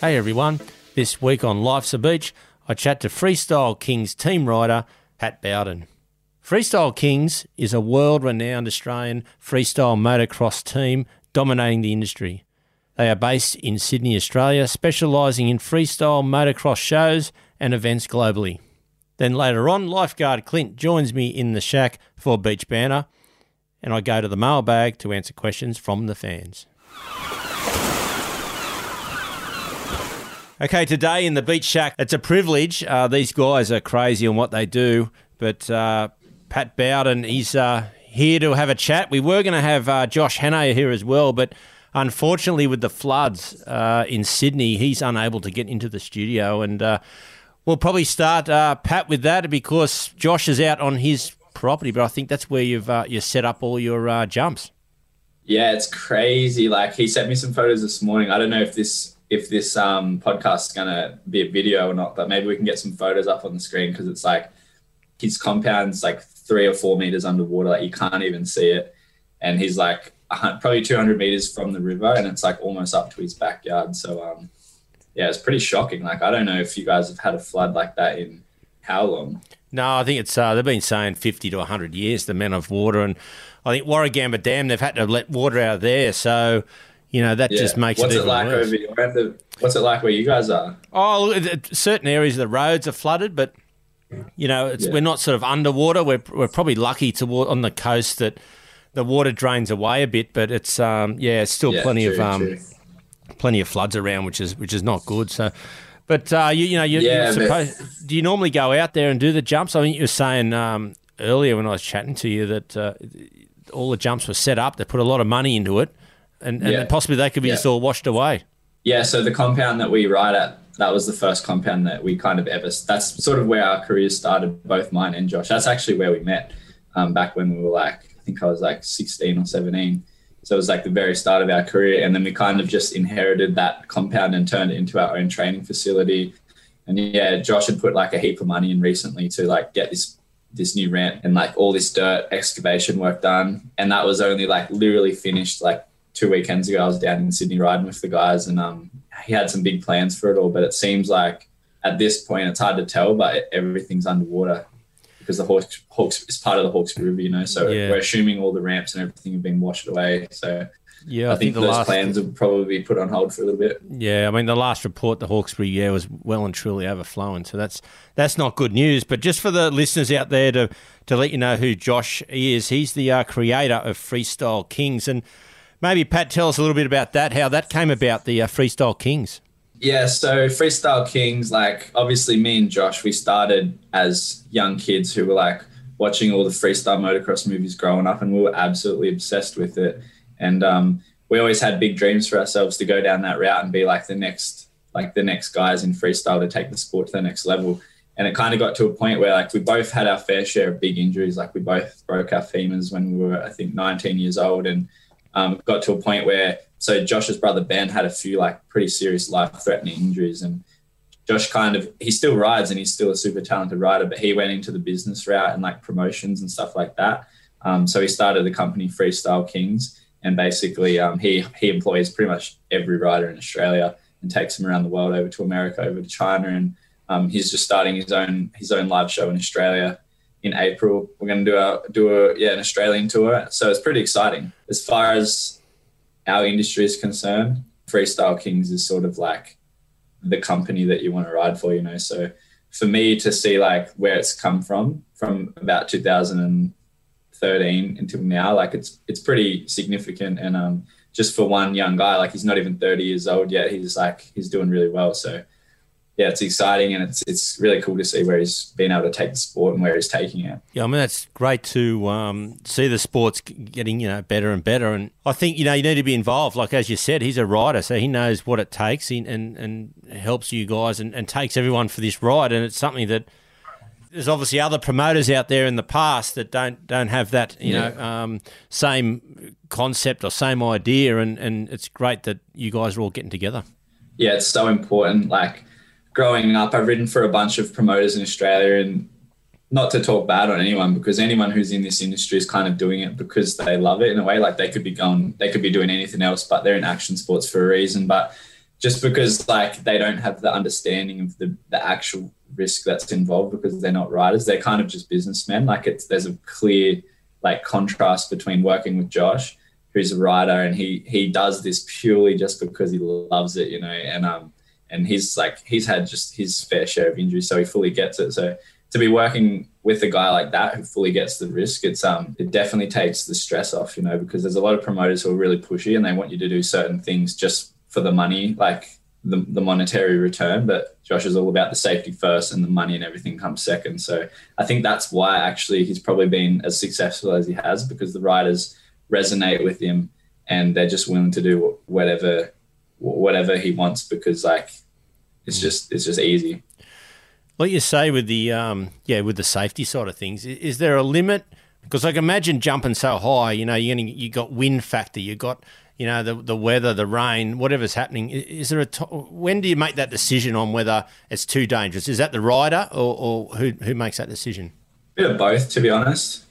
Hey everyone, this week on Life's a Beach, I chat to Freestyle Kings team rider Pat Bowden. Freestyle Kings is a world renowned Australian freestyle motocross team dominating the industry. They are based in Sydney, Australia, specialising in freestyle motocross shows and events globally. Then later on, lifeguard Clint joins me in the shack for beach banner, and I go to the mailbag to answer questions from the fans. Okay, today in the Beach Shack, it's a privilege. Uh, these guys are crazy on what they do, but uh, Pat Bowden, he's uh, here to have a chat. We were going to have uh, Josh Sheehan here as well, but unfortunately, with the floods uh, in Sydney, he's unable to get into the studio. And uh, we'll probably start, Pat, with that because Josh is out on his property, but I think that's where you've you set up all your jumps. Yeah, it's crazy. Like he sent me some photos this morning. I don't know if this if this um, podcast is gonna be a video or not, but maybe we can get some photos up on the screen because it's like his compound's like three or four meters underwater, like you can't even see it, and he's like probably 200 meters from the river, and it's like almost up to his backyard. So um, yeah, it's pretty shocking. Like I don't know if you guys have had a flood like that in how long. No, I think it's uh, they've been saying 50 to 100 years the amount of water, and I think Warragamba Dam they've had to let water out of there, so you know that yeah. just makes what's it, it like worse. over your What's it like where you guys are? Oh, certain areas of the roads are flooded, but you know yeah. we're not sort of underwater. We're we're probably lucky to on the coast that the water drains away a bit, but it's um yeah, it's still yeah, plenty true, of um true. plenty of floods around, which is which is not good. So. But uh, you, you know, you, yeah, supposed, do you normally go out there and do the jumps? I think you were saying um, earlier when I was chatting to you that uh, all the jumps were set up. They put a lot of money into it and, and yeah. possibly they could be yeah. just all washed away. Yeah, so the compound that we ride at, that was the first compound that we kind of ever. That's sort of where our careers started, both mine and Josh. That's actually where we met um, back when we were like, I think I was like 16 or 17. So it was like the very start of our career. And then we kind of just inherited that compound and turned it into our own training facility. And yeah, Josh had put like a heap of money in recently to like get this this new ramp and like all this dirt excavation work done. And that was only like literally finished like two weekends ago, I was down in Sydney riding with the guys, and um, he had some big plans for it all. But it seems like at this point, it's hard to tell, but everything's underwater because the Hawkes, Hawkes is part of the Hawkesbury River, you know. So yeah. we're assuming all the ramps and everything have been washed away. So yeah, I, I think, think those last, plans will probably be put on hold for a little bit. Yeah, I mean the last report, the Hawkesbury, yeah, was well and truly overflowing. So that's that's not good news. But just for the listeners out there to to let you know who Josh is, he's the uh, creator of Freestyle Kings, and Maybe Pat, tell us a little bit about that, how that came about, the uh, Freestyle Kings. Yeah, so Freestyle Kings, like obviously me and Josh, we started as young kids who were like watching all the freestyle motocross movies growing up, and we were absolutely obsessed with it. And um, we always had big dreams for ourselves to go down that route and be like the next, like the next guys in freestyle to take the sport to the next level. And it kind of got to a point where like we both had our fair share of big injuries. Like we both broke our femurs when we were, I think, 19 years old, and um, got to a point where so Josh's brother Ben had a few like pretty serious life threatening injuries and Josh kind of he still rides and he's still a super talented rider, but he went into the business route and like promotions and stuff like that. Um, so he started the company Freestyle Kings, and basically um, he he employs pretty much every rider in Australia and takes them around the world over to America, over to China, and um, he's just starting his own his own live show in Australia in April. We're going to do a do a yeah an Australian tour, so it's pretty exciting. As far as our industry is concerned, Freestyle Kings is sort of like the company that you want to ride for, you know. So for me to see like where it's come from from about 2013 until now, like it's it's pretty significant and um just for one young guy, like he's not even 30 years old yet, he's like he's doing really well. So yeah, it's exciting and it's it's really cool to see where he's been able to take the sport and where he's taking it. Yeah, I mean that's great to um, see the sports getting you know better and better. And I think you know you need to be involved. Like as you said, he's a rider, so he knows what it takes and and, and helps you guys and, and takes everyone for this ride. And it's something that there's obviously other promoters out there in the past that don't don't have that you yeah. know um, same concept or same idea. And and it's great that you guys are all getting together. Yeah, it's so important. Like growing up, I've ridden for a bunch of promoters in Australia and not to talk bad on anyone because anyone who's in this industry is kind of doing it because they love it in a way. Like they could be going, they could be doing anything else, but they're in action sports for a reason. But just because like they don't have the understanding of the, the actual risk that's involved because they're not riders, they're kind of just businessmen. Like it's there's a clear like contrast between working with Josh, who's a rider, and he he does this purely just because he loves it, you know, and um and he's like he's had just his fair share of injuries, so he fully gets it. So to be working with a guy like that who fully gets the risk, it's um it definitely takes the stress off, you know, because there's a lot of promoters who are really pushy and they want you to do certain things just for the money, like the, the monetary return. But Josh is all about the safety first and the money and everything comes second. So I think that's why actually he's probably been as successful as he has because the riders resonate with him and they're just willing to do whatever whatever he wants because like it's mm. just it's just easy. Like you say with the um, yeah with the safety side of things, is there a limit? Because I can imagine jumping so high, you know, you're you got wind factor, you got you know the the weather, the rain, whatever's happening. Is there a t- when do you make that decision on whether it's too dangerous? Is that the rider or, or who who makes that decision? Bit of both, to be honest.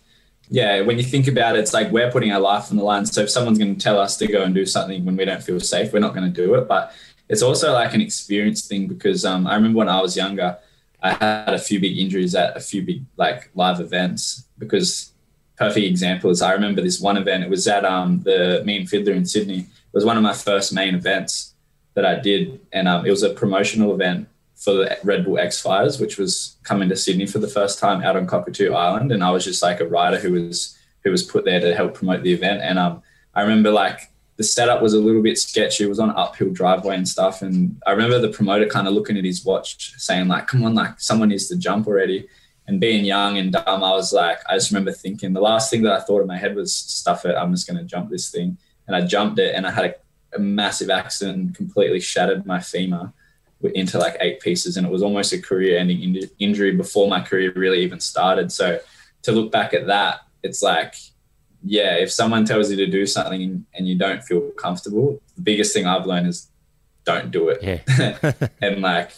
Yeah, when you think about it, it's like we're putting our life on the line. So if someone's going to tell us to go and do something when we don't feel safe, we're not going to do it. But it's also like an experience thing because um, I remember when I was younger, I had a few big injuries at a few big like live events because perfect example is I remember this one event. It was at um, the Mean Fiddler in Sydney. It was one of my first main events that I did, and um, it was a promotional event for the Red Bull X-Fighters, which was coming to Sydney for the first time out on Cockatoo Island, and I was just like a rider who was who was put there to help promote the event. And um, I remember like the setup was a little bit sketchy. It was on uphill driveway and stuff. And I remember the promoter kind of looking at his watch, saying like, "Come on, like someone needs to jump already." And being young and dumb, I was like, I just remember thinking the last thing that I thought in my head was, "Stuff it, I'm just going to jump this thing." And I jumped it, and I had a, a massive accident, and completely shattered my femur into like eight pieces, and it was almost a career-ending injury before my career really even started. So to look back at that, it's like yeah, if someone tells you to do something and you don't feel comfortable, the biggest thing I've learned is don't do it. Yeah. and like,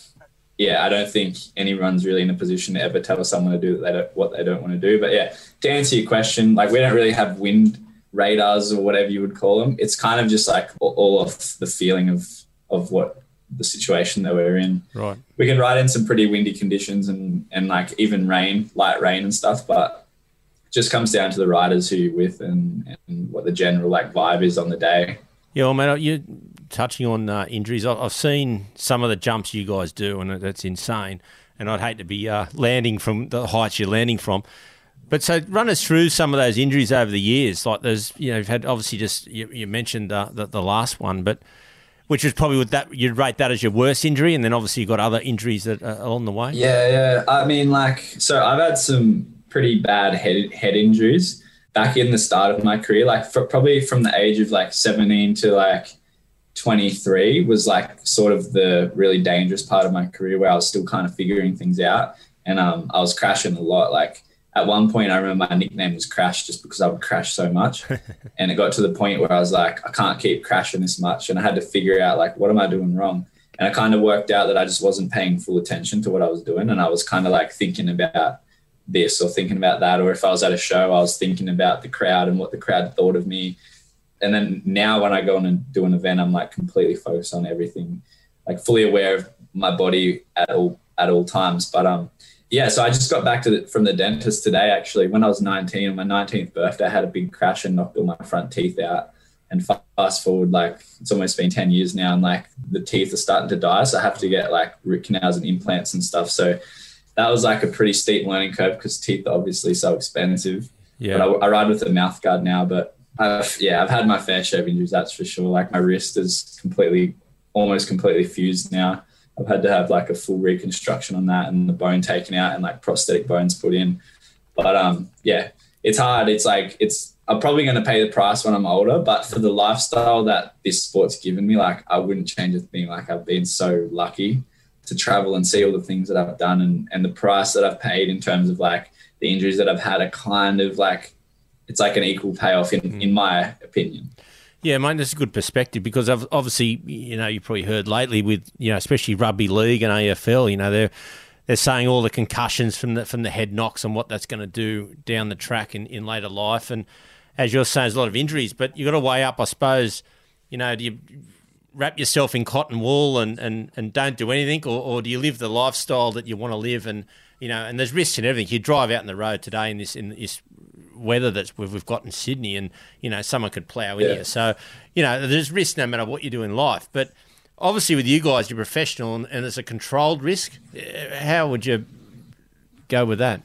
yeah, I don't think anyone's really in a position to ever tell someone to do they what they don't want to do. But yeah, to answer your question, like we don't really have wind radars or whatever you would call them. It's kind of just like all of the feeling of of what the situation that we're in. Right. We can ride in some pretty windy conditions and and like even rain, light rain and stuff, but it just comes down to the riders who you're with and, and what the general like vibe is on the day. Yeah, well, mate, you're touching on uh, injuries. I've seen some of the jumps you guys do, and that's insane. And I'd hate to be uh, landing from the heights you're landing from. But so run us through some of those injuries over the years. Like there's, you know, you've had obviously just you, you mentioned uh, the, the last one, but which is probably with that you'd rate that as your worst injury, and then obviously you've got other injuries that along the way. Yeah, yeah. I mean, like, so I've had some pretty bad head head injuries back in the start of my career. Like probably from the age of like 17 to like 23 was like sort of the really dangerous part of my career where I was still kind of figuring things out. And um, I was crashing a lot. Like at one point, I remember my nickname was Crash just because I would crash so much. and it got to the point where I was like, I can't keep crashing this much. And I had to figure out like, what am I doing wrong? And I kind of worked out that I just wasn't paying full attention to what I was doing. And I was kind of like thinking about this or thinking about that. Or if I was at a show, I was thinking about the crowd and what the crowd thought of me. And then now when I go on and do an event, I'm like completely focused on everything, like fully aware of my body at all at all times. But um, yeah. So I just got back to the, from the dentist today. Actually, when I was 19 on my 19th birthday, I had a big crash and knocked all my front teeth out. And fast forward, like it's almost been 10 years now, and like the teeth are starting to die. So I have to get like root canals and implants and stuff. So that was like a pretty steep learning curve because teeth are obviously so expensive. Yeah. But I, I ride with a mouth guard now, but I've, yeah, I've had my fair share of injuries. That's for sure. Like my wrist is completely, almost completely fused now. I've had to have like a full reconstruction on that and the bone taken out and like prosthetic bones put in. But um, yeah, it's hard. It's like it's I'm probably going to pay the price when I'm older, but for the lifestyle that this sport's given me, like I wouldn't change a thing. Like I've been so lucky to travel and see all the things that I've done and, and the price that I've paid in terms of like the injuries that I've had are kind of like it's like an equal payoff in, mm. in my opinion. Yeah, mate, that's a good perspective because obviously, you know, you've probably heard lately with, you know, especially rugby league and AFL, you know, they're they're saying all the concussions from the from the head knocks and what that's going to do down the track in, in later life. And as you're saying, there's a lot of injuries, but you've got to weigh up, I suppose, you know, do you wrap yourself in cotton wool and, and, and don't do anything, or, or do you live the lifestyle that you want to live and you know, and there's risks in everything. You drive out in the road today in this in this weather that we've, we've got in Sydney, and you know someone could plough in here. So you know there's risk no matter what you do in life. But obviously with you guys, you're professional, and, and it's a controlled risk. Uh, how would you go with that?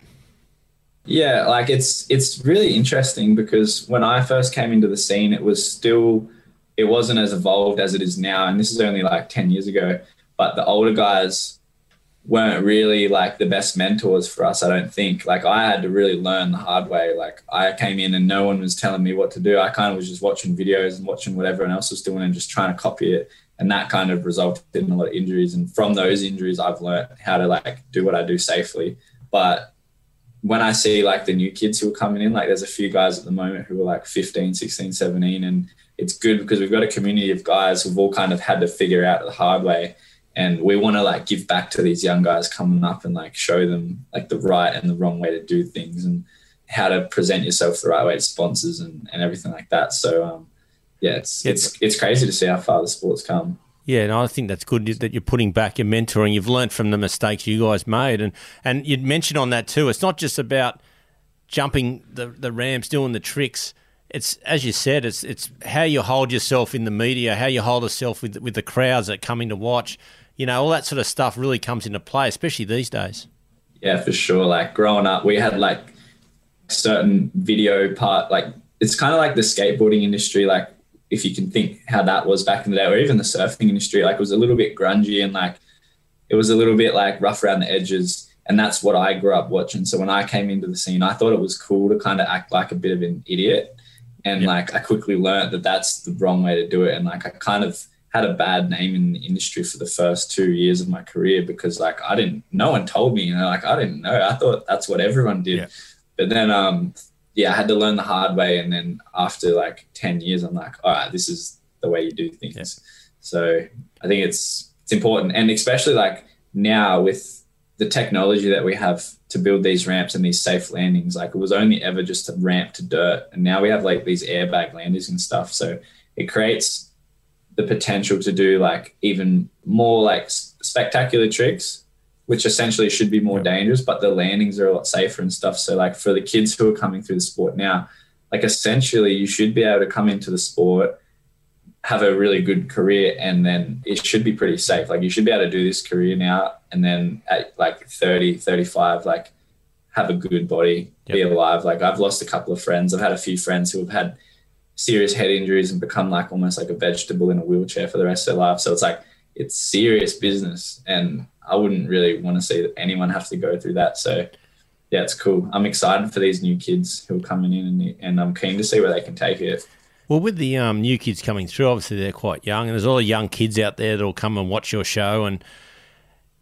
Yeah, like it's it's really interesting because when I first came into the scene, it was still it wasn't as evolved as it is now, and this is only like ten years ago. But the older guys weren't really like the best mentors for us, I don't think. Like I had to really learn the hard way. Like I came in and no one was telling me what to do. I kind of was just watching videos and watching what everyone else was doing and just trying to copy it. And that kind of resulted in a lot of injuries. And from those injuries, I've learned how to like do what I do safely. But when I see like the new kids who are coming in, like there's a few guys at the moment who are like 15, 16, 17. And it's good because we've got a community of guys who've all kind of had to figure out the hard way and we want to like give back to these young guys coming up and like show them like the right and the wrong way to do things and how to present yourself the right way to sponsors and, and everything like that so um, yeah it's it's it's crazy to see how far the sport's come yeah, and I think that's good that you're putting back your mentoring. You've learned from the mistakes you guys made, and and you'd mentioned on that too. It's not just about jumping the the ramps, doing the tricks. It's as you said, it's it's how you hold yourself in the media, how you hold yourself with with the crowds that come in to watch, you know, all that sort of stuff really comes into play, especially these days. Yeah, for sure. Like growing up, we had like certain video part, like it's kind of like the skateboarding industry. Like if you can think how that was back in the day, or even the surfing industry, like it was a little bit grungy and like it was a little bit like rough around the edges. And that's what I grew up watching. So when I came into the scene, I thought it was cool to kind of act like a bit of an idiot. And yep. like I quickly learned that that's the wrong way to do it. And like I kind of had a bad name in the industry for the first two years of my career because like I didn't, no one told me, you know, like I didn't know. I thought that's what everyone did. Yeah. But then, um, yeah, I had to learn the hard way. And then after like 10 years, I'm like, all right, this is the way you do things. Yeah. So I think it's, it's important. And especially like now with the technology that we have to build these ramps and these safe landings, like it was only ever just a ramp to dirt. And now we have like these airbag landings and stuff. So it creates the potential to do like even more like spectacular tricks which essentially should be more dangerous but the landings are a lot safer and stuff. So like for the kids who are coming through the sport now like essentially you should be able to come into the sport have a really good career and then it should be pretty safe. Like you should be able to do this career now and then at like 30 35 like have a good body yep. be alive. Like i've lost a couple of friends. I've had a few friends who have had serious head injuries and become like almost like a vegetable in a wheelchair for the rest of their life. So it's like it's serious business, and I wouldn't really want to see that anyone have to go through that. So yeah, it's cool. I'm excited for these new kids who are coming in, and, and I'm keen to see where they can take it. Well, with the um, new kids coming through, obviously they're quite young, and there's a lot of young kids out there that'll come and watch your show. And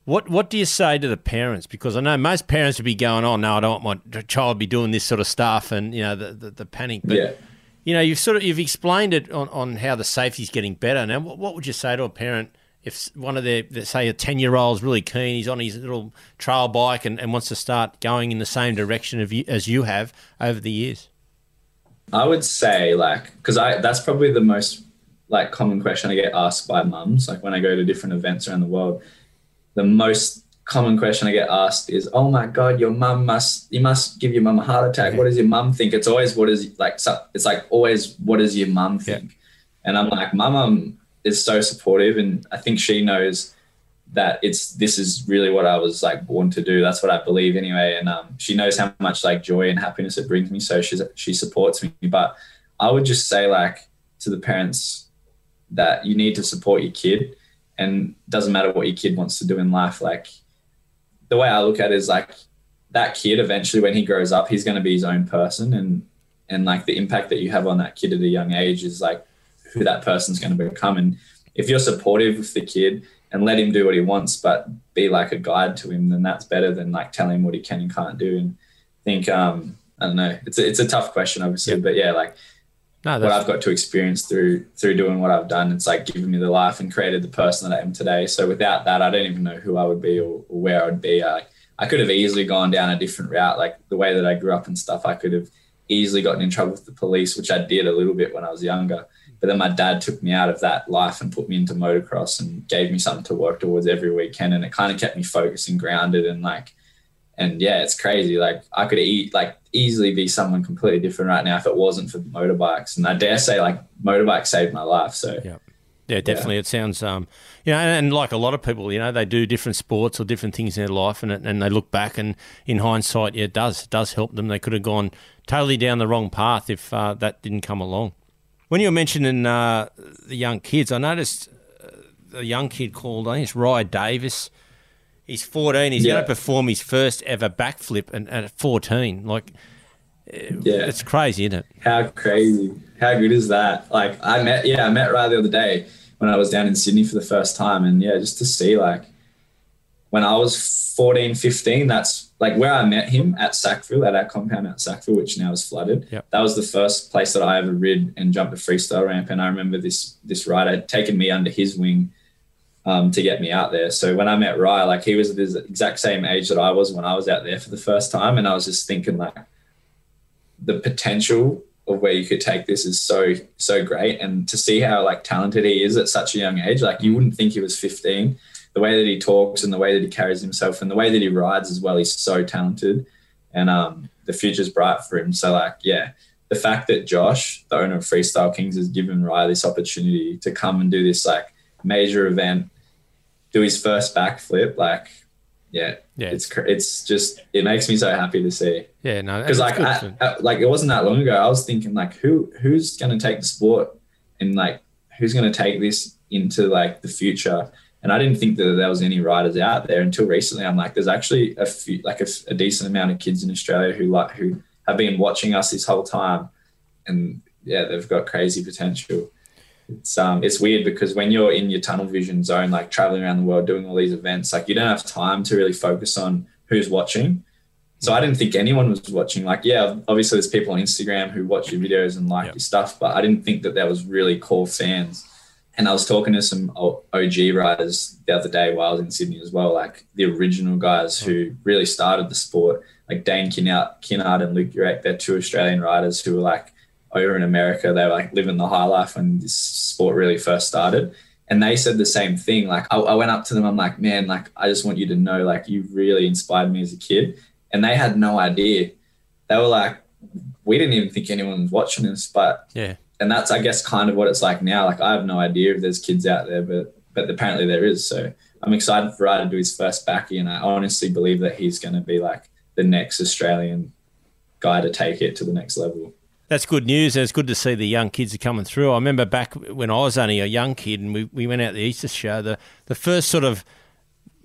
what what do you say to the parents? Because I know most parents would be going, "Oh no, I don't want my child to be doing this sort of stuff," and you know the the, the panic. But yeah you know, you've sort of you've explained it on, on how the safety's getting better. Now, what, what would you say to a parent if one of their, say, a ten year old is really keen, he's on his little trail bike and, and wants to start going in the same direction of you, as you have over the years? I would say like because I that's probably the most like common question I get asked by mums. Like when I go to different events around the world, the most common question I get asked is, "Oh my God, your mum must you must give your mum a heart attack. What does your mum think?" It's always what is like it's like always what does your mum think? Yeah. And I'm like, my mum is so supportive, and I think she knows that it's this is really what I was like born to do. That's what I believe anyway, and um, she knows how much like joy and happiness it brings me. So she's she supports me. But I would just say like to the parents that you need to support your kid and doesn't matter what your kid wants to do in life. Like the way I look at it is like that kid eventually when he grows up, he's going to be his own person, and and like the impact that you have on that kid at a young age is like who that person's going to become. And if you're supportive with the kid and let him do what he wants, but be like a guide to him, then that's better than like telling him what he can and can't do. And I think um, I don't know. It's a, it's a tough question, obviously, but yeah, like no, what I've got to experience through through doing what I've done, it's like given me the life and created the person that I am today. So without that, I don't even know who I would be or, or where I would be. I, I could have easily gone down a different route, like the way that I grew up and stuff. I could have easily gotten in trouble with the police, which I did a little bit when I was younger. But then my dad took me out of that life and put me into motocross and gave me something to work towards every weekend. And it kind of kept me focused and grounded and like, and yeah, it's crazy. Like I could eat like easily be someone completely different right now if it wasn't for motorbikes. And I dare say like motorbikes saved my life. So yeah. Yeah, definitely. Yeah. It sounds, um, you know, and, and, like a lot of people, you know, they do different sports or different things in their life, and and they look back, and in hindsight, yeah, it does it does help them. They could have gone totally down the wrong path if uh, that didn't come along. When you were mentioning uh, the young kids, I noticed uh, a young kid called, I think it's Davis. He's 14. He's yeah. going to perform his first ever backflip and, at 14. Like, uh, yeah, it's crazy, isn't it? How crazy! How good is that? Like, I met, yeah, I met Ryan the other day when I was down in Sydney for the first time, and yeah, just to see like when I was 14, 15, that's like where I met him at Sackville, at our compound at Sackville, which now is flooded. Yep. That was the first place that I ever rid and jumped a freestyle ramp. And I remember this this rider had taken me under his wing um, to get me out there. So when I met Rye, like he was the exact same age that I was when I was out there for the first time. And I was just thinking like the potential of where you could take this is so, so great. And to see how like talented he is at such a young age, like you wouldn't think he was 15 the way that he talks and the way that he carries himself and the way that he rides as well. He's so talented, and um, the future's bright for him. So like, yeah, the fact that Josh, the owner of Freestyle Kings, has given Rye this opportunity to come and do this like major event, do his first backflip, like. Yeah, yeah, it's it's just it makes me so happy to see. Yeah, no, because like I, I, like it wasn't that long ago. I was thinking like who who's going to take the sport and like who's going to take this into like the future and I didn't think that there was any riders out there until recently. I'm like, there's actually a few, like a, a decent amount of kids in Australia who like who have been watching us this whole time, and yeah, they've got crazy potential. It's um it's weird because when you're in your tunnel vision zone, like traveling around the world doing all these events, like you don't have time to really focus on who's watching. So I didn't think anyone was watching. Like, yeah, obviously there's people on Instagram who watch your videos and like yep. your stuff, but I didn't think that there was really core fans and I was talking to some OG riders the other day while I was in Sydney as well, like the original guys who really started the sport, like Dayne Kinnaird and Luke Urek. They're two Australian riders who were like over in America. They were like living the high life when this sport really first started. And they said the same thing. Like I, I went up to them, I'm like, man, like I just want you to know, like you really inspired me as a kid. And they had no idea. They were like, we didn't even think anyone was watching this, but yeah and that's I guess kind of what it's like now. Like I have no idea if there's kids out there, but but apparently there is. So I'm excited for Ryan to do his first backy, and I honestly believe that he's going to be like the next Australian guy to take it to the next level. That's good news, and it's good to see the young kids are coming through. I remember back when I was only a young kid, and we, we went out the Easter show. The the first sort of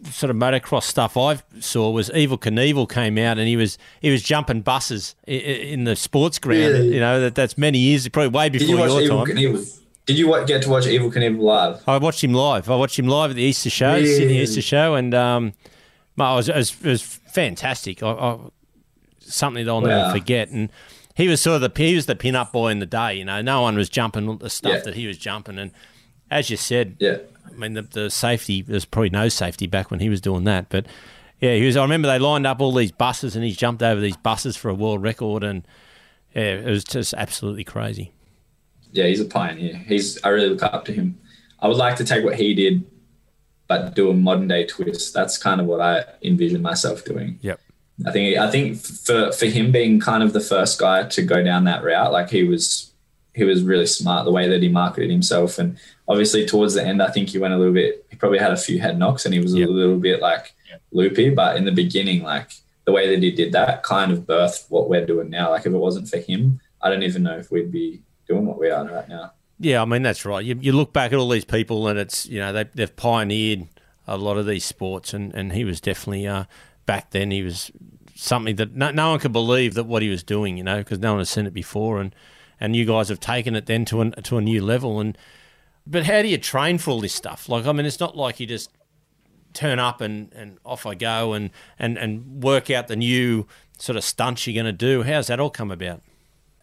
sort of motocross stuff I saw was Evel Knievel came out and he was he was jumping buses in, the sports ground. Really? You know that that's many years, probably way before you your time. Knievel? Did you get to watch Evel Knievel live? I watched him live. I watched him live at the Easter show, really? Sydney Easter show, and um, it was, it was, it was fantastic. I, I, something that I'll wow. never forget. And he was sort of the he was the pin up boy in the day. You know, no one was jumping the stuff yeah. that he was jumping, and as you said, yeah I mean, the, the safety, there's probably no safety back when he was doing that. But yeah, he was, I remember they lined up all these buses and he jumped over these buses for a world record. And yeah, it was just absolutely crazy. Yeah, he's a pioneer. He's, I really look up to him. I would like to take what he did, but do a modern day twist. That's kind of what I envision myself doing. Yep. I think I think for for him being kind of the first guy to go down that route, like he was he was really smart the way that he marketed himself and obviously towards the end, I think he went a little bit. He probably had a few head knocks and he was a little bit like loopy. But in the beginning, like the way that he did that kind of birthed what we're doing now. Like if it wasn't for him, I don't even know if we'd be doing what we are right now. Yeah, I mean that's right. You, you look back at all these people, and it's you know they they've pioneered a lot of these sports, and, and he was definitely uh, back then. He was something that no, no one could believe that what he was doing, you know, because no one has seen it before, and and you guys have taken it then to an, to a new level. And but how do you train for all this stuff? Like, I mean, it's not like you just turn up and, and off I go and, and, and work out the new sort of stunts you're going to do. How's that all come about?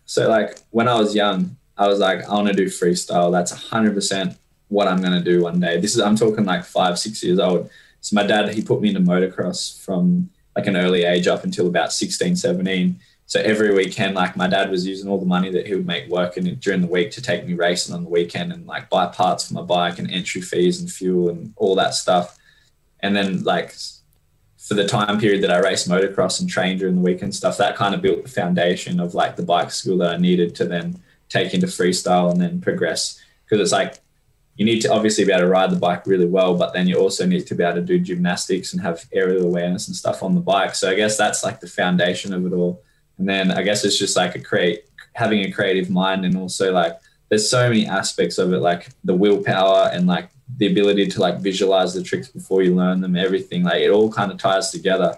So, like, when I was young, I was like, I want to do freestyle. That's 100% what I'm going to do one day. This is, I'm talking like five, six years old. So, my dad, he put me into motocross from like an early age up until about 16, 17. So, every weekend, like, my dad was using all the money that he would make working during the week to take me racing on the weekend and like buy parts for my bike and entry fees and fuel and all that stuff. And then, like, for the time period that I raced motocross and trained during the weekend stuff, that kind of built the foundation of like the bike school that I needed to then take into freestyle and then progress. Because it's like you need to obviously be able to ride the bike really well, but then you also need to be able to do gymnastics and have aerial awareness and stuff on the bike. So I guess that's like the foundation of it all. And then I guess it's just like a create having a creative mind and also like there's so many aspects of it, like the willpower and like the ability to like visualize the tricks before you learn them, everything like it all kind of ties together.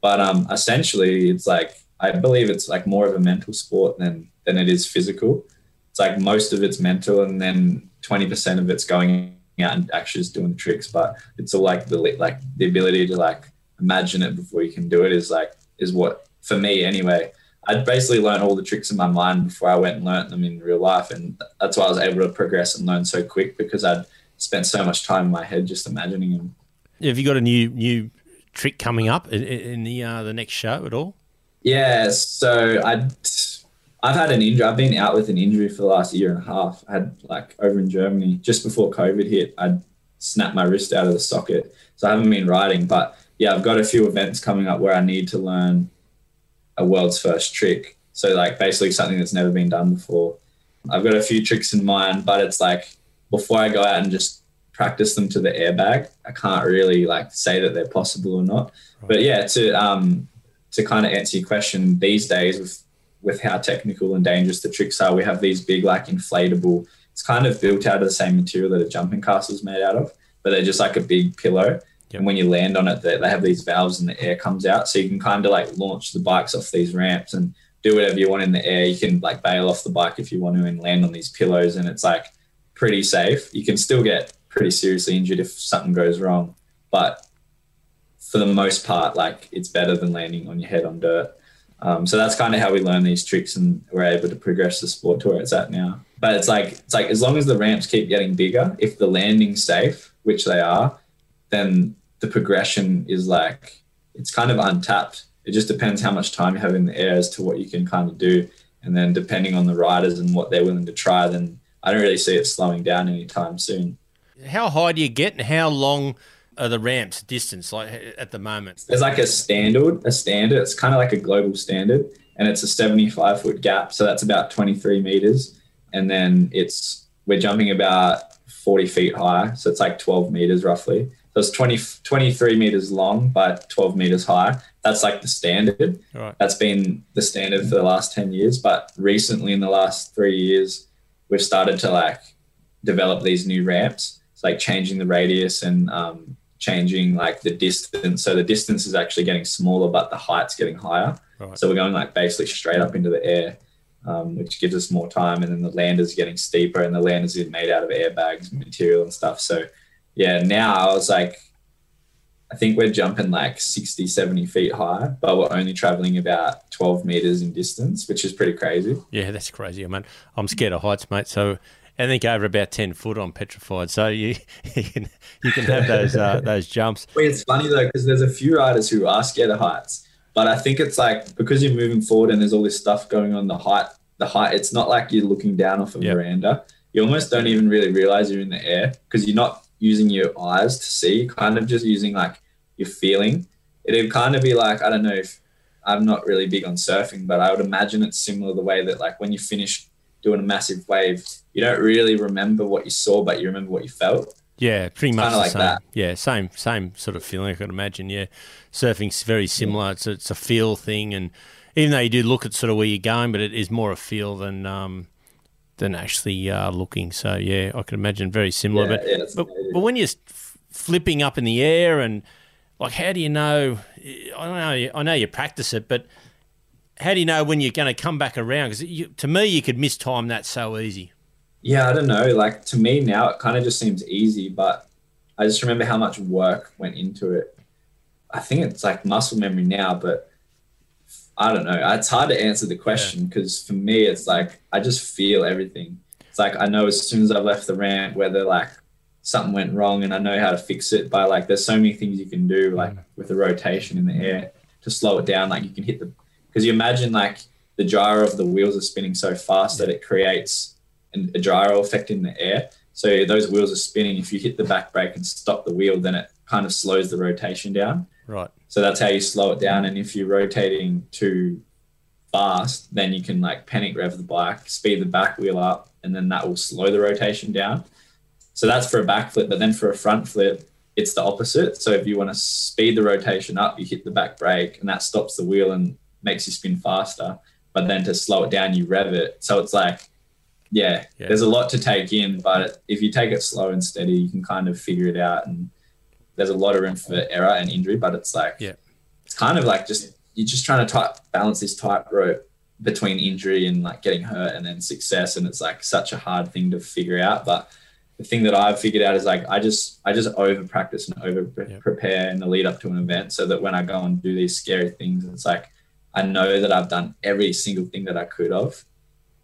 But um, essentially, it's like I believe it's like more of a mental sport than than it is physical. It's like most of it's mental, and then twenty percent of it's going out and actually just doing the tricks. But it's all like the like the ability to like imagine it before you can do it is like is what for me anyway. I'd basically learned all the tricks in my mind before I went and learned them in real life, and that's why I was able to progress and learn so quick because I'd spent so much time in my head just imagining them. Have you got a new new trick coming up in, in the uh, the next show at all? Yeah, so I I've had an injury. I've been out with an injury for the last year and a half. I had like over in Germany just before COVID hit. I'd snapped my wrist out of the socket, so I haven't been riding. But yeah, I've got a few events coming up where I need to learn a world's first trick. So like basically something that's never been done before. I've got a few tricks in mind, but it's like before I go out and just practice them to the airbag, I can't really like say that they're possible or not. Right. But yeah, to um to kind of answer your question, these days with with how technical and dangerous the tricks are, we have these big like inflatable. It's kind of built out of the same material that a jumping castle is made out of, but they're just like a big pillow. Yep. And when you land on it, they, they have these valves and the air comes out, so you can kind of like launch the bikes off these ramps and do whatever you want in the air. You can like bail off the bike if you want to and land on these pillows, and it's like pretty safe. You can still get pretty seriously injured if something goes wrong, but for the most part, like it's better than landing on your head on dirt. Um, so that's kind of how we learn these tricks, and we're able to progress the sport to where it's at now. But it's like it's like as long as the ramps keep getting bigger, if the landing's safe, which they are, then the progression is like it's kind of untapped. It just depends how much time you have in the air as to what you can kind of do, and then depending on the riders and what they're willing to try, then I don't really see it slowing down anytime soon. How high do you get, and how long are the ramps distance like at the moment? There's like a standard, a standard. It's kind of like a global standard, and it's a 75 foot gap, so that's about 23 meters, and then it's we're jumping about 40 feet high, so it's like 12 meters roughly. So it's 20, 23 meters long by 12 meters high. That's like the standard. Right. That's been the standard for the last 10 years. But recently, in the last three years, we've started to like develop these new ramps. It's like changing the radius and um, changing like the distance. So the distance is actually getting smaller, but the height's getting higher. Right. So we're going like basically straight up into the air, um, which gives us more time. And then the landers getting steeper, and the landers are made out of airbags material and stuff. So yeah, now I was like, I think we're jumping like 60, 70 feet high, but we're only traveling about 12 meters in distance, which is pretty crazy. Yeah, that's crazy. I mean, I'm scared of heights, mate. So I think over about 10 foot I'm petrified. So you, you, can, you can have those, uh, those jumps. Well, it's funny though, because there's a few riders who are scared of heights, but I think it's like because you're moving forward and there's all this stuff going on, the height, the height, it's not like you're looking down off a yep. veranda. You almost don't even really realize you're in the air because you're not using your eyes to see, kind of just using like your feeling. It'd kind of be like, I don't know if I'm not really big on surfing, but I would imagine it's similar the way that like when you finish doing a massive wave, you don't really remember what you saw, but you remember what you felt. Yeah, pretty much like same. that. Yeah, same same sort of feeling. I could imagine. Yeah, surfing's very similar. Yeah. It's a, it's a feel thing, and even though you do look at sort of where you're going, but it is more a feel than um, than actually uh, looking. So yeah, I can imagine very similar. Yeah, but, yeah, but amazing. but when you're flipping up in the air and like, how do you know? I don't know. I know you practice it, but how do you know when you're going to come back around? Because to me, you could mistime that so easy. Yeah, I don't know. Like to me now, it kind of just seems easy, but I just remember how much work went into it. I think it's like muscle memory now, but I don't know. It's hard to answer the question because for me, it's like I just feel everything. It's like I know as soon as I've left the ramp whether like something went wrong and I know how to fix it by like there's so many things you can do like mm. with the rotation in the air to slow it down. Like you can hit the because you imagine like the gyro of the wheels are spinning so fast that it creates an, a gyro effect in the air. So those wheels are spinning. If you hit the back brake and stop the wheel, then it kind of slows the rotation down. Right. So that's how you slow it down. And if you're rotating too fast, then you can like panic rev the bike, speed the back wheel up, and then that will slow the rotation down. So that's for a back flip. But then for a front flip, it's the opposite. So if you want to speed the rotation up, you hit the back brake and that stops the wheel and makes you spin faster. But then to slow it down, you rev it. So it's like, yeah, Yeah. there's a lot to take in. But if you take it slow and steady, you can kind of figure it out. And there's a lot of room for error and injury. But it's like, Yeah. it's kind of like just you're just trying to tight, balance this tightrope between injury and like getting hurt and then success. And it's like such a hard thing to figure out. But the thing that I've figured out is like I just I just over practice and over prepare in the lead up to an event so that when I go and do these scary things, it's like I know that I've done every single thing that I could have,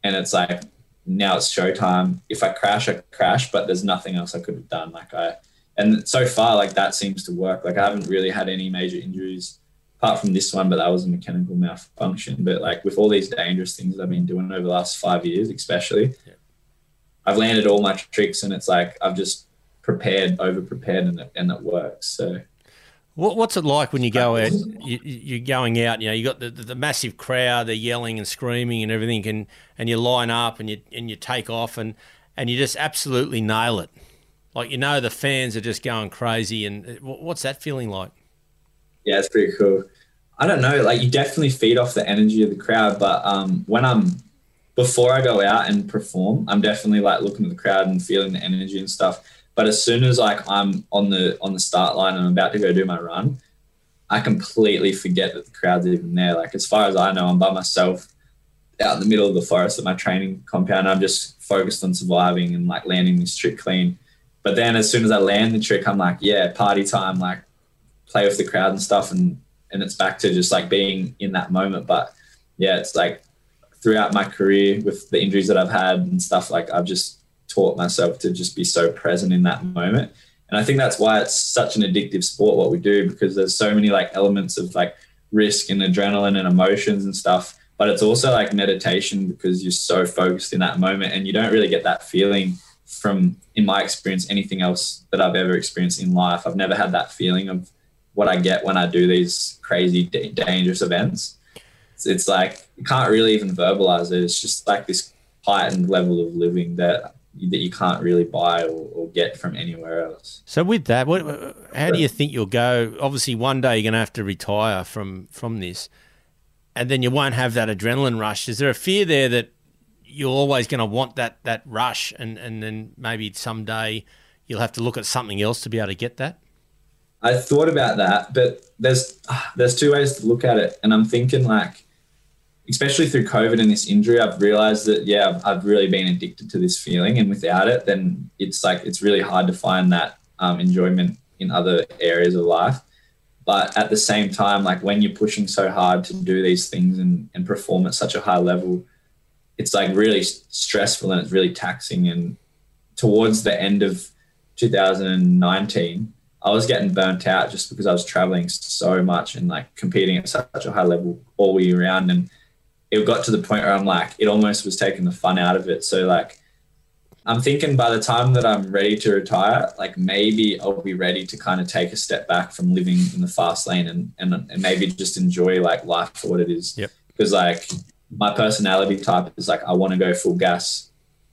and it's like now it's showtime. If I crash, I crash, but there's nothing else I could have done. Like I and so far like that seems to work. Like I haven't really had any major injuries apart from this one, but that was a mechanical malfunction. But like with all these dangerous things I've been doing over the last five years, especially, Yeah. I've landed all my tricks, and it's like I've just prepared, over prepared, and it, and it works. So What, what's it like when you go out? You, you're going out. You know, you got the, the, the massive crowd. They're yelling and screaming and everything, and, and you line up and you and you take off and and you just absolutely nail it. Like you know, the fans are just going crazy. And uh, what's that feeling like? yeah, it's pretty cool. I don't know, like you definitely feed off the energy of the crowd, but um, when I'm before I go out and perform, I'm definitely like looking at the crowd and feeling the energy and stuff. But as soon as like I'm on the on the start line and I'm about to go do my run, I completely forget that the crowd's even there. Like as far as I know, I'm by myself out in the middle of the forest at my training compound. I'm just focused on surviving and like landing this trick clean. But then as soon as I land the trick, I'm like, yeah, party time, like play with the crowd and stuff and and it's back to just like being in that moment. But yeah, it's like throughout my career with the injuries that I've had and stuff, like I've just taught myself to just be so present in that moment. And I think that's why it's such an addictive sport, what we do, because there's so many like elements of like risk and adrenaline and emotions and stuff. But it's also like meditation because you're so focused in that moment and you don't really get that feeling from, in my experience, anything else that I've ever experienced in life. I've never had that feeling of what I get when I do these crazy, da- dangerous events. It's, it's like you can't really even verbalize it. It's just like this heightened level of living that that you can't really buy or, or get from anywhere else. So with that, what, how do you think you'll go? Obviously, one day you're going to have to retire from from this, and then you won't have that adrenaline rush. Is there a fear there that you're always going to want that that rush, and and then maybe someday you'll have to look at something else to be able to get that? I thought about that, but there's ah, there's two ways to look at it, and I'm thinking like, especially through COVID and this injury, I've realized that yeah, I've, I've really been addicted to this feeling, and without it, then it's like it's really hard to find that um, enjoyment in other areas of life. But at the same time, like when you're pushing so hard to do these things and, and perform at such a high level, it's like really stressful and it's really taxing. And towards the end of 2019, I was getting burnt out just because I was traveling so much and like competing at such a high level all year round. And it got to the point where I'm like, it almost was taking the fun out of it. So like, I'm thinking by the time that I'm ready to retire, like maybe I'll be ready to kind of take a step back from living in the fast lane and and, and maybe just enjoy like life for what it is. Yep. Because like my personality type is like I want to go full gas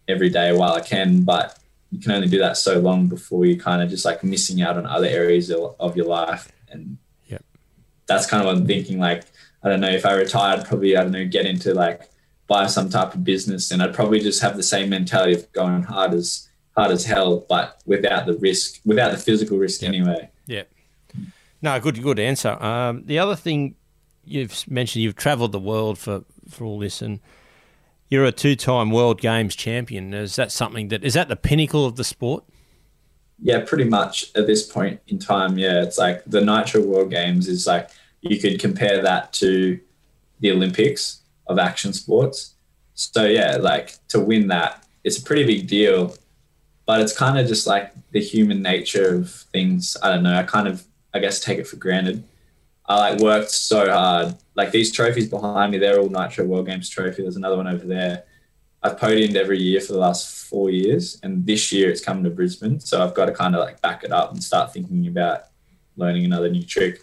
every day while I can, but you can only do that so long before you kind of just like missing out on other areas of, of your life. And Yep. that's kind of what I'm thinking. Like, I don't know if I retired, probably, I don't know, get into like buy some type of business, and I'd probably just have the same mentality of going hard as hard as hell, but without the risk, without the physical risk Yep. anyway. Yeah. No, good, good answer. Um, the other thing you've mentioned, you've travelled the world for, for all this, and you're a two-time World Games champion. Is that something that is that the pinnacle of the sport? Yeah, pretty much at this point in time. Yeah, it's like the Nitro World Games is like you could compare that to the Olympics of action sports. So yeah, like to win that, it's a pretty big deal. But it's kind of just like the human nature of things. I don't know. I kind of, I guess, take it for granted. I like worked so hard. Like these trophies behind me, they're all Nitro World Games trophy. There's another one over there. I've podiumed every year for the last four years, and this year it's coming to Brisbane. So I've got to kind of like back it up and start thinking about learning another new trick.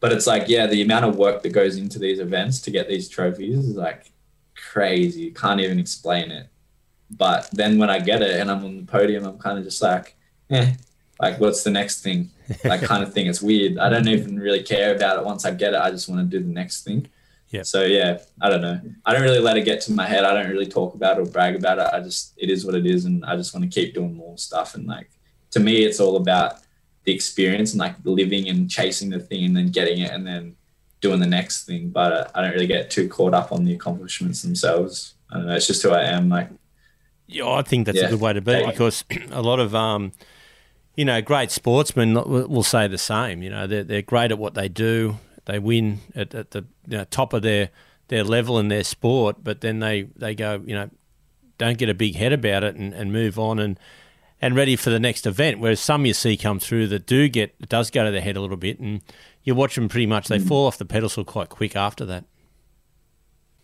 But it's like, yeah, the amount of work that goes into these events to get these trophies is like crazy. You can't even explain it. But then when I get it and I'm on the podium, I'm kind of just like, eh, like what's the next thing? Like kind of thing. It's weird. I don't even really care about it once I get it. I just want to do the next thing. Yeah. So yeah, I don't know. I don't really let it get to my head. I don't really talk about it or brag about it. I just it is what it is, and I just want to keep doing more stuff. And like to me, it's all about the experience and like living and chasing the thing and then getting it and then doing the next thing. But uh, I don't really get too caught up on the accomplishments themselves. I don't know. It's just who I am. Like Yeah, I think that's Yeah. a good way to be Okay. because a lot of um, you know, great sportsmen will will say the same. You know, they're they're great at what they do. They win at, at the you know, top of their their level in their sport, but then they they go, you know, don't get a big head about it and, and move on and and ready for the next event. Whereas some you see come through that do get it does go to their head a little bit, and you watch them pretty much they hmm. fall off the pedestal quite quick after that.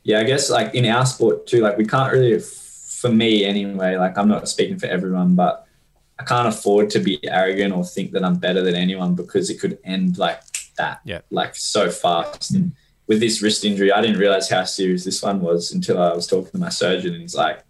yeah, I guess like in our sport too, like we can't really, for me anyway, like I'm not speaking for everyone, but I can't afford to be arrogant or think that I'm better than anyone because it could end like that, Yeah. like so fast. And with this wrist injury, I didn't realize how serious this one was until I was talking to my surgeon, and he's like,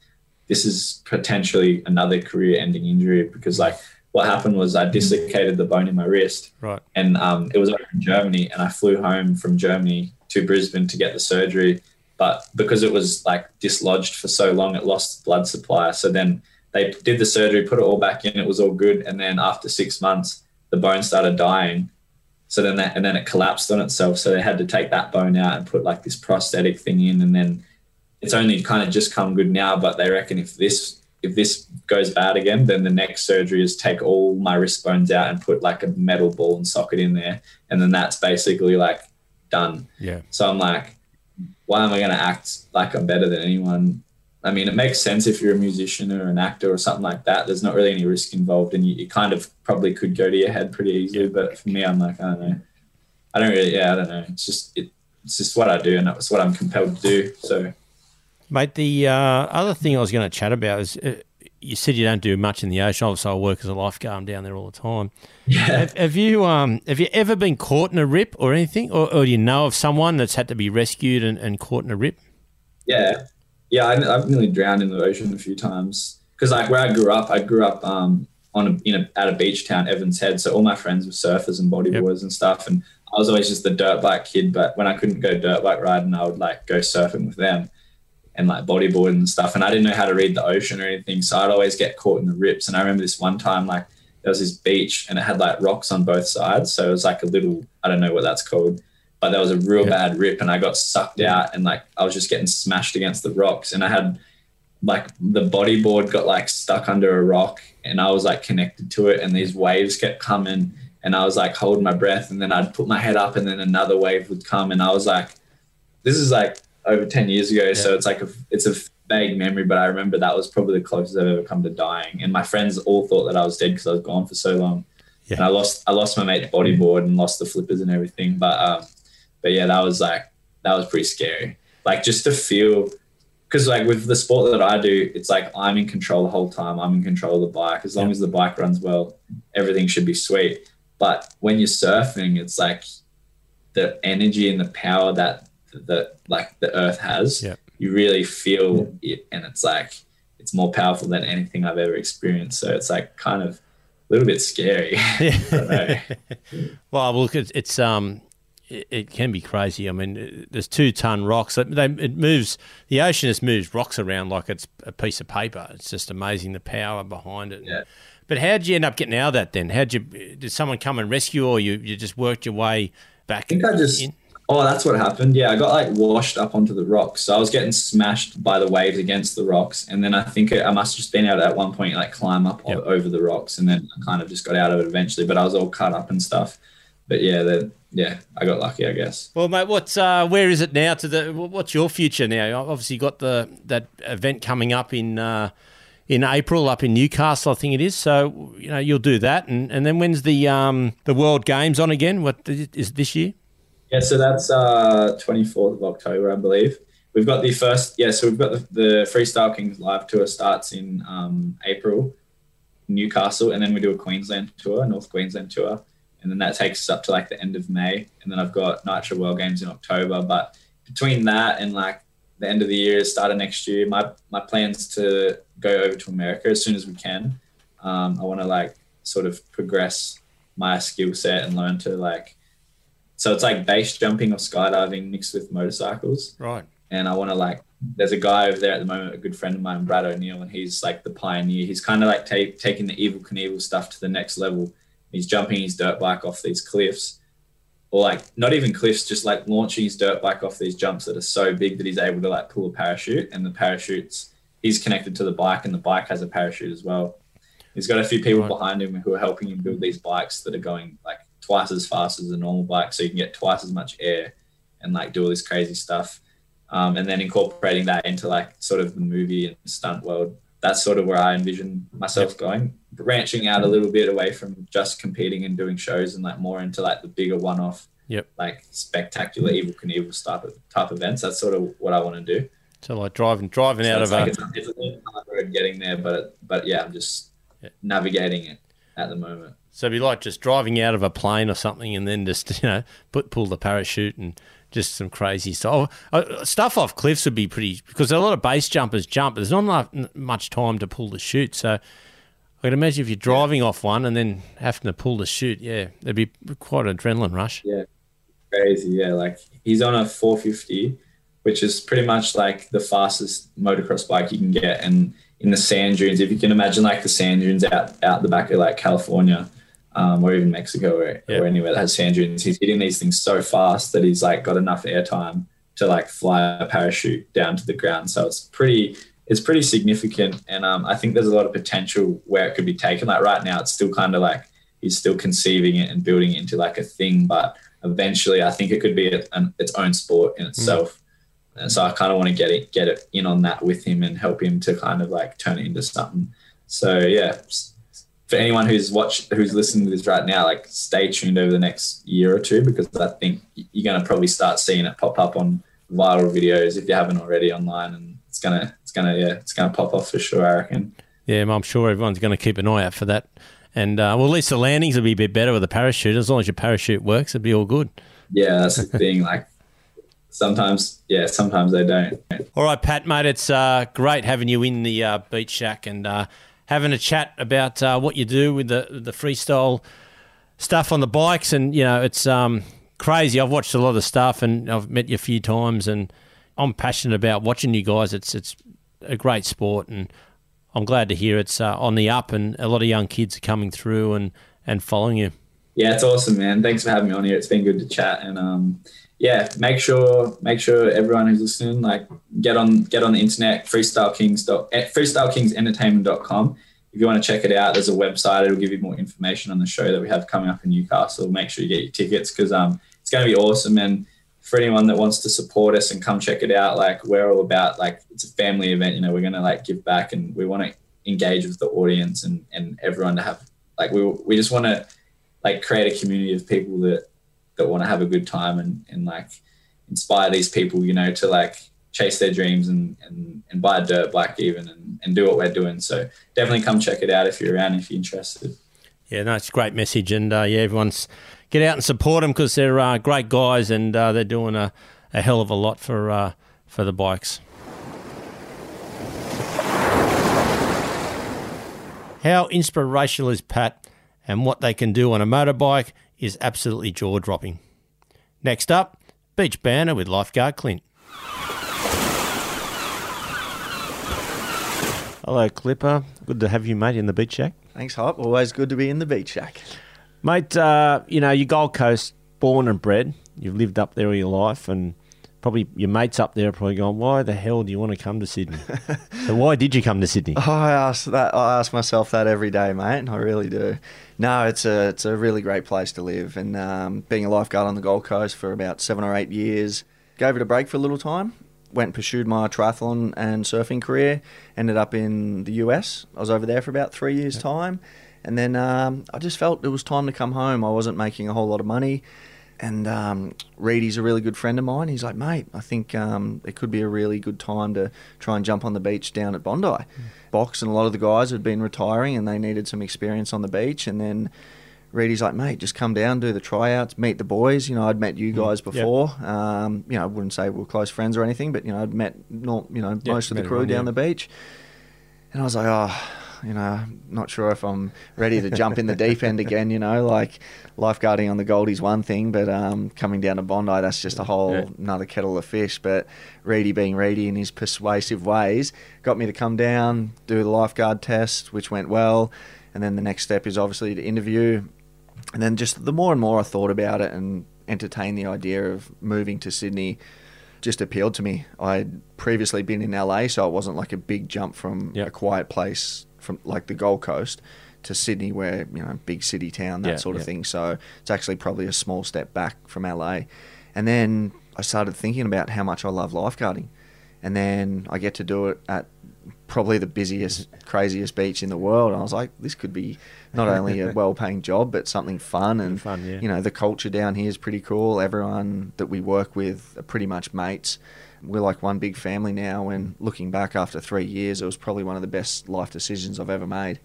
"This is potentially another career-ending injury because like what happened was I dislocated the bone in my wrist." Right. and um, it was over in Germany, and I flew home from Germany to Brisbane to get the surgery. But because it was like dislodged for so long, it lost blood supply. So then they did the surgery, put it all back in, it was all good, and then after six months, the bone started dying. So then that, and then it collapsed on itself. So they had to take that bone out and put like this prosthetic thing in, and then it's only kind of just come good now. But they reckon if this if this goes bad again, then the next surgery is take all my wrist bones out and put like a metal ball and socket in there, and then that's basically like done. Yeah. So I'm like, why am I going to act like I'm better than anyone? I mean, it makes sense if you're a musician or an actor or something like that. There's not really any risk involved, and you, you kind of probably could go to your head pretty easily. But for me, I'm like, I don't know. I don't really, yeah, I don't know. It's just, it, it's just what I do, and that's what I'm compelled to do. So Mate, the uh, other thing I was going to chat about is uh, you said you don't do much in the ocean. Obviously, I work as a lifeguard I'm down there all the time. yeah, Have, have you um have you ever been caught in a rip or anything, or, or do you know of someone that's had to be rescued and, and caught in a rip? Yeah, yeah. I, I've nearly drowned in the ocean a few times because, like, where I grew up, I grew up um, on a, in a, at a beach town, Evans Head. So all my friends were surfers and bodyboarders and stuff, and I was always just the dirt bike kid. But when I couldn't go dirt bike riding, I would like go surfing with them and like bodyboarding and stuff. And I didn't know how to read the ocean or anything, so I'd always get caught in the rips. And I remember this one time, like there was this beach and it had like rocks on both sides, so it was like a little I don't know what that's called but there was a real Yeah. bad rip and I got sucked out and like I was just getting smashed against the rocks and I had like the bodyboard got like stuck under a rock and I was like connected to it and these waves kept coming and I was like holding my breath and then I'd put my head up and then another wave would come and I was like this is like over 10 years ago so it's like a it's a vague memory but I remember that was probably the closest I've ever come to dying and my friends all thought that I was dead because I was gone for so long Yeah. and I lost I lost my mate's bodyboard and lost the flippers and everything but um but yeah, that was like that was pretty scary. Like just to feel, because like with the sport that I do, it's like I'm in control the whole time. I'm in control of the bike. As long as the bike runs well, everything should be sweet. But when you're surfing, it's like the energy and the power that that like the earth has. Yeah. You really feel it, and it's like it's more powerful than anything I've ever experienced. So it's like kind of a little bit scary. I well, look, it's, it's um, it, it can be crazy. I mean, there's two ton rocks. It, they, it moves. The ocean just moves rocks around like it's a piece of paper. It's just amazing the power behind it. Yeah. But how did you end up getting out of that then? How did you? Did someone come and rescue, or you, you just worked your way back? I think I just. In? Oh, that's what happened. Yeah, I got like washed up onto the rocks. So I was getting smashed by the waves against the rocks, and then I think I must have just been able to at one point like climb up yep. over the rocks, and then I kind of just got out of it eventually. But I was all cut up and stuff. But yeah, the, yeah, I got lucky, I guess. Well, mate, what's uh, where is it now? To the what's your future now? Obviously, you got the that event coming up in. Uh, in April up in Newcastle, I think it is. So you know you'll do that, and, and then when's the um, the World Games on again? What is this year? Yeah, so that's uh, 24th of October, I believe. We've got the first, yeah, so we've got the, the Freestyle Kings live tour starts in um, April, Newcastle, and then we do a Queensland tour, North Queensland tour, and then that takes us up to like the end of May, and then I've got Nitro World Games in October. But between that and like the end of the year, start of next year, my my plans to go over to America as soon as we can. Um, I want to like sort of progress my skill set and learn to like so it's like base jumping or skydiving mixed with motorcycles. Right. And I want to like, there's a guy over there at the moment, a good friend of mine, Brad O'Neill, and he's like the pioneer. He's kind of like take, taking the Evel Knievel stuff to the next level. He's jumping his dirt bike off these cliffs, or like not even cliffs, just like launching his dirt bike off these jumps that are so big that he's able to like pull a parachute, and the parachutes he's connected to the bike, and the bike has a parachute as well. He's got a few people right. behind him who are helping him build these bikes that are going like twice as fast as a normal bike, so you can get twice as much air and like do all this crazy stuff. Um, and then incorporating that into like sort of the movie and stunt world. That's sort of where I envision myself going, branching out a little bit away from just competing and doing shows and like more into like the bigger one-off, yep, like spectacular Evel Knievel type of type events. That's sort of what I want to do. So like driving driving so out of like a it's, it's a hard road getting there, but but yeah, I'm just yeah. navigating it at the moment. So it'd be like just driving out of a plane or something, and then just you know put pull the parachute and just some crazy stuff. Oh, uh, stuff off cliffs would be pretty because a lot of base jumpers jump, but there's not enough, much time to pull the chute. So I can imagine if you're driving yeah. off one and then having to pull the chute, yeah, there'd be quite an adrenaline rush. Yeah, crazy. Yeah, like he's on a 450, which is pretty much like the fastest motocross bike you can get, and in the sand dunes, if you can imagine like the sand dunes out out the back of like California um, or even Mexico or, or anywhere that has sand dunes. He's hitting these things so fast that he's like got enough airtime to like fly a parachute down to the ground. So it's pretty it's pretty significant, and um, I think there's a lot of potential where it could be taken. Like right now, it's still kind of like he's still conceiving it and building it into like a thing, but eventually, I think it could be a, an, its own sport in itself. Mm. And so I kind of want to get it get it in on that with him and help him to kind of like turn it into something. So yeah, for anyone who's watched, who's listening to this right now, like stay tuned over the next year or two because I think you're going to probably start seeing it pop up on viral videos if you haven't already online, and it's gonna, it's gonna, yeah, it's gonna pop off for sure. I reckon. Yeah, I'm sure everyone's going to keep an eye out for that. And uh, well, at least the landings will be a bit better with a parachute. As long as your parachute works, it'll be all good. Yeah, that's the thing. Like sometimes, yeah, sometimes they don't. All right, Pat, mate, it's uh, great having you in the uh, beach shack, and uh, having a chat about uh, what you do with the the freestyle stuff on the bikes, and you know it's um, crazy. I've watched a lot of stuff, and I've met you a few times, and I'm passionate about watching you guys. It's it's a great sport, and I'm glad to hear it's uh, on the up, and a lot of young kids are coming through and and following you. Yeah, it's awesome, man. Thanks for having me on here. It's been good to chat, and um, yeah, make sure make sure everyone who's listening like get on get on the internet freestylekings eh, freestylekingsentertainment.com. If you want to check it out, there's a website. It'll give you more information on the show that we have coming up in Newcastle. Make sure you get your tickets because um, it's going to be awesome. And for anyone that wants to support us and come check it out, like we're all about like it's a family event. You know, we're going to like give back and we want to engage with the audience and and everyone to have like we we just want to like create a community of people that that want to have a good time and, and like inspire these people, you know, to like chase their dreams and, and, and buy a dirt bike even and, and do what we're doing. So definitely come check it out if you're around, if you're interested. Yeah, no, it's a great message. And uh, yeah, everyone's get out and support them because they're uh, great guys and uh, they're doing a, a hell of a lot for, uh, for the bikes. How inspirational is Pat and what they can do on a motorbike is absolutely jaw dropping. Next up, Beach Banner with lifeguard Clint. Hello, Clipper. Good to have you, mate, in the beach shack. Thanks, Hop. Always good to be in the beach shack. Mate, uh, you know, you're Gold Coast born and bred. You've lived up there all your life, and probably your mates up there are probably going, why the hell do you want to come to Sydney? so why did you come to Sydney? Oh, I ask that. I ask myself that every day, mate. I really do. No, it's a it's a really great place to live, and um, being a lifeguard on the Gold Coast for about seven or eight years, gave it a break for a little time. Went and pursued my triathlon and surfing career. Ended up in the US. I was over there for about three years' time, and then um, I just felt it was time to come home. I wasn't making a whole lot of money and um, Reedy's a really good friend of mine. He's like, mate, I think um, it could be a really good time to try and jump on the beach down at Bondi. Mm. Box and a lot of the guys had been retiring and they needed some experience on the beach. And then Reedy's like, mate, just come down, do the tryouts, meet the boys. You know, I'd met you guys before. Yep. Um, you know, I wouldn't say we are close friends or anything, but you know, I'd met not, you know yep, most of the crew down yeah. the beach. And I was like, oh, you know, not sure if I'm ready to jump in the deep end again. You know, like lifeguarding on the Goldie's one thing, but um, coming down to Bondi, that's just a whole yeah. another kettle of fish. But Reedy being Reedy in his persuasive ways got me to come down, do the lifeguard test, which went well, and then the next step is obviously to interview. And then just the more and more I thought about it and entertained the idea of moving to Sydney just appealed to me. I'd previously been in LA, so it wasn't like a big jump from yep. a quiet place from like the Gold Coast to Sydney, where you know big city town, that yeah, sort of yeah. thing. So it's actually probably a small step back from LA. And then I started thinking about how much I love lifeguarding, and then I get to do it at probably the busiest, craziest beach in the world. And I was like, this could be not only a well-paying job, but something fun. And fun, yeah. you know, the culture down here is pretty cool. Everyone that we work with are pretty much mates we're like one big family now. And looking back after three years, it was probably one of the best life decisions I've ever made.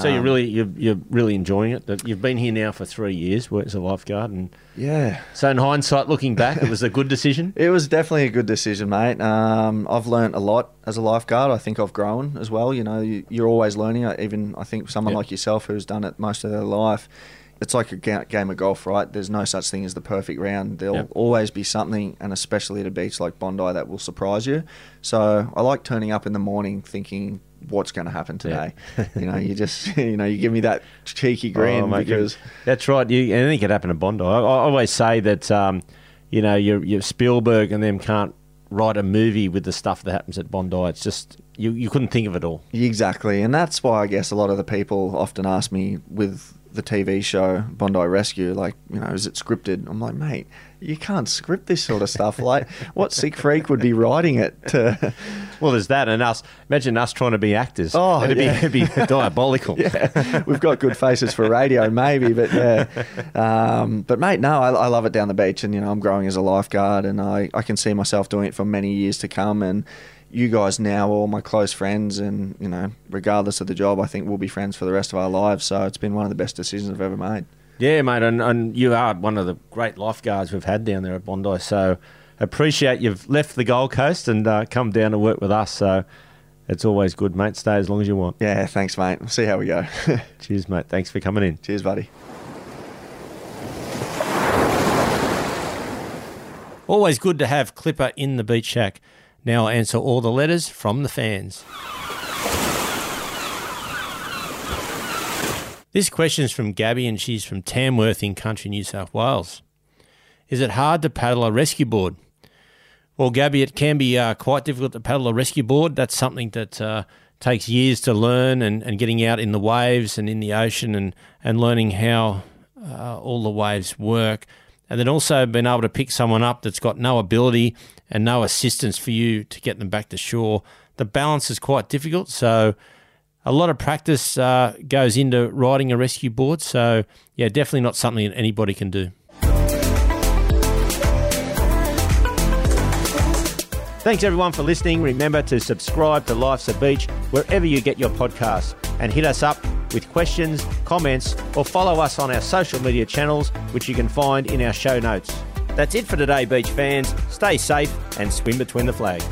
So you're um, really you're, you're really enjoying it. You've been here now for three years as a lifeguard, and yeah. So in hindsight, looking back, it was a good decision. it was definitely a good decision, mate. Um, I've learned a lot as a lifeguard. I think I've grown as well. You know, you, are always learning. Even I think someone yep. like yourself who's done it most of their life, it's like a game of golf, right? There's no such thing as the perfect round. There'll yep. always be something, and especially at a beach like Bondi, that will surprise you. So I like turning up in the morning thinking, what's going to happen today? Yeah. you know, you just, you know, you give me that cheeky oh, grin oh, because that's right. You, anything could happen at Bondi. I, I always say that, um, you know, your, your Spielberg and them can't write a movie with the stuff that happens at Bondi. It's just you, you couldn't think of it all. Exactly, and that's why I guess a lot of the people often ask me with the TV show Bondi Rescue, like, you know, is it scripted? I'm like, mate, you can't script this sort of stuff. Like, what sick freak would be writing it? To... Well, there's that, and us. Imagine us trying to be actors. Oh, it'd, yeah. be, it'd be diabolical. yeah, we've got good faces for radio, maybe, but yeah. Um, but mate, no, I, I, love it down the beach, and you know, I'm growing as a lifeguard, and I, I can see myself doing it for many years to come, and you guys now are all my close friends, and you know, regardless of the job, I think we'll be friends for the rest of our lives. So it's been one of the best decisions I've ever made. Yeah, mate, and, and you are one of the great lifeguards we've had down there at Bondi. So appreciate you've left the Gold Coast and uh, come down to work with us. So it's always good, mate. Stay as long as you want. Yeah, thanks, mate. We'll see how we go. Cheers, mate. Thanks for coming in. Cheers, buddy. Always good to have Clipper in the beach shack. Now I'll answer all the letters from the fans. This question is from Gabby and she's from Tamworth in country New South Wales. Is it hard to paddle a rescue board? Well, Gabby, it can be uh, quite difficult to paddle a rescue board. That's something that uh, takes years to learn and, and getting out in the waves and in the ocean and, and learning how uh, all the waves work and then also being able to pick someone up that's got no ability and no assistance for you to get them back to shore. The balance is quite difficult, so a lot of practice uh, goes into riding a rescue board. So, yeah, definitely not something that anybody can do. Thanks everyone for listening. Remember to subscribe to Life's a Beach wherever you get your podcasts and hit us up with questions, comments, or follow us on our social media channels, which you can find in our show notes. That's it for today, beach fans. Stay safe and swim between the flags.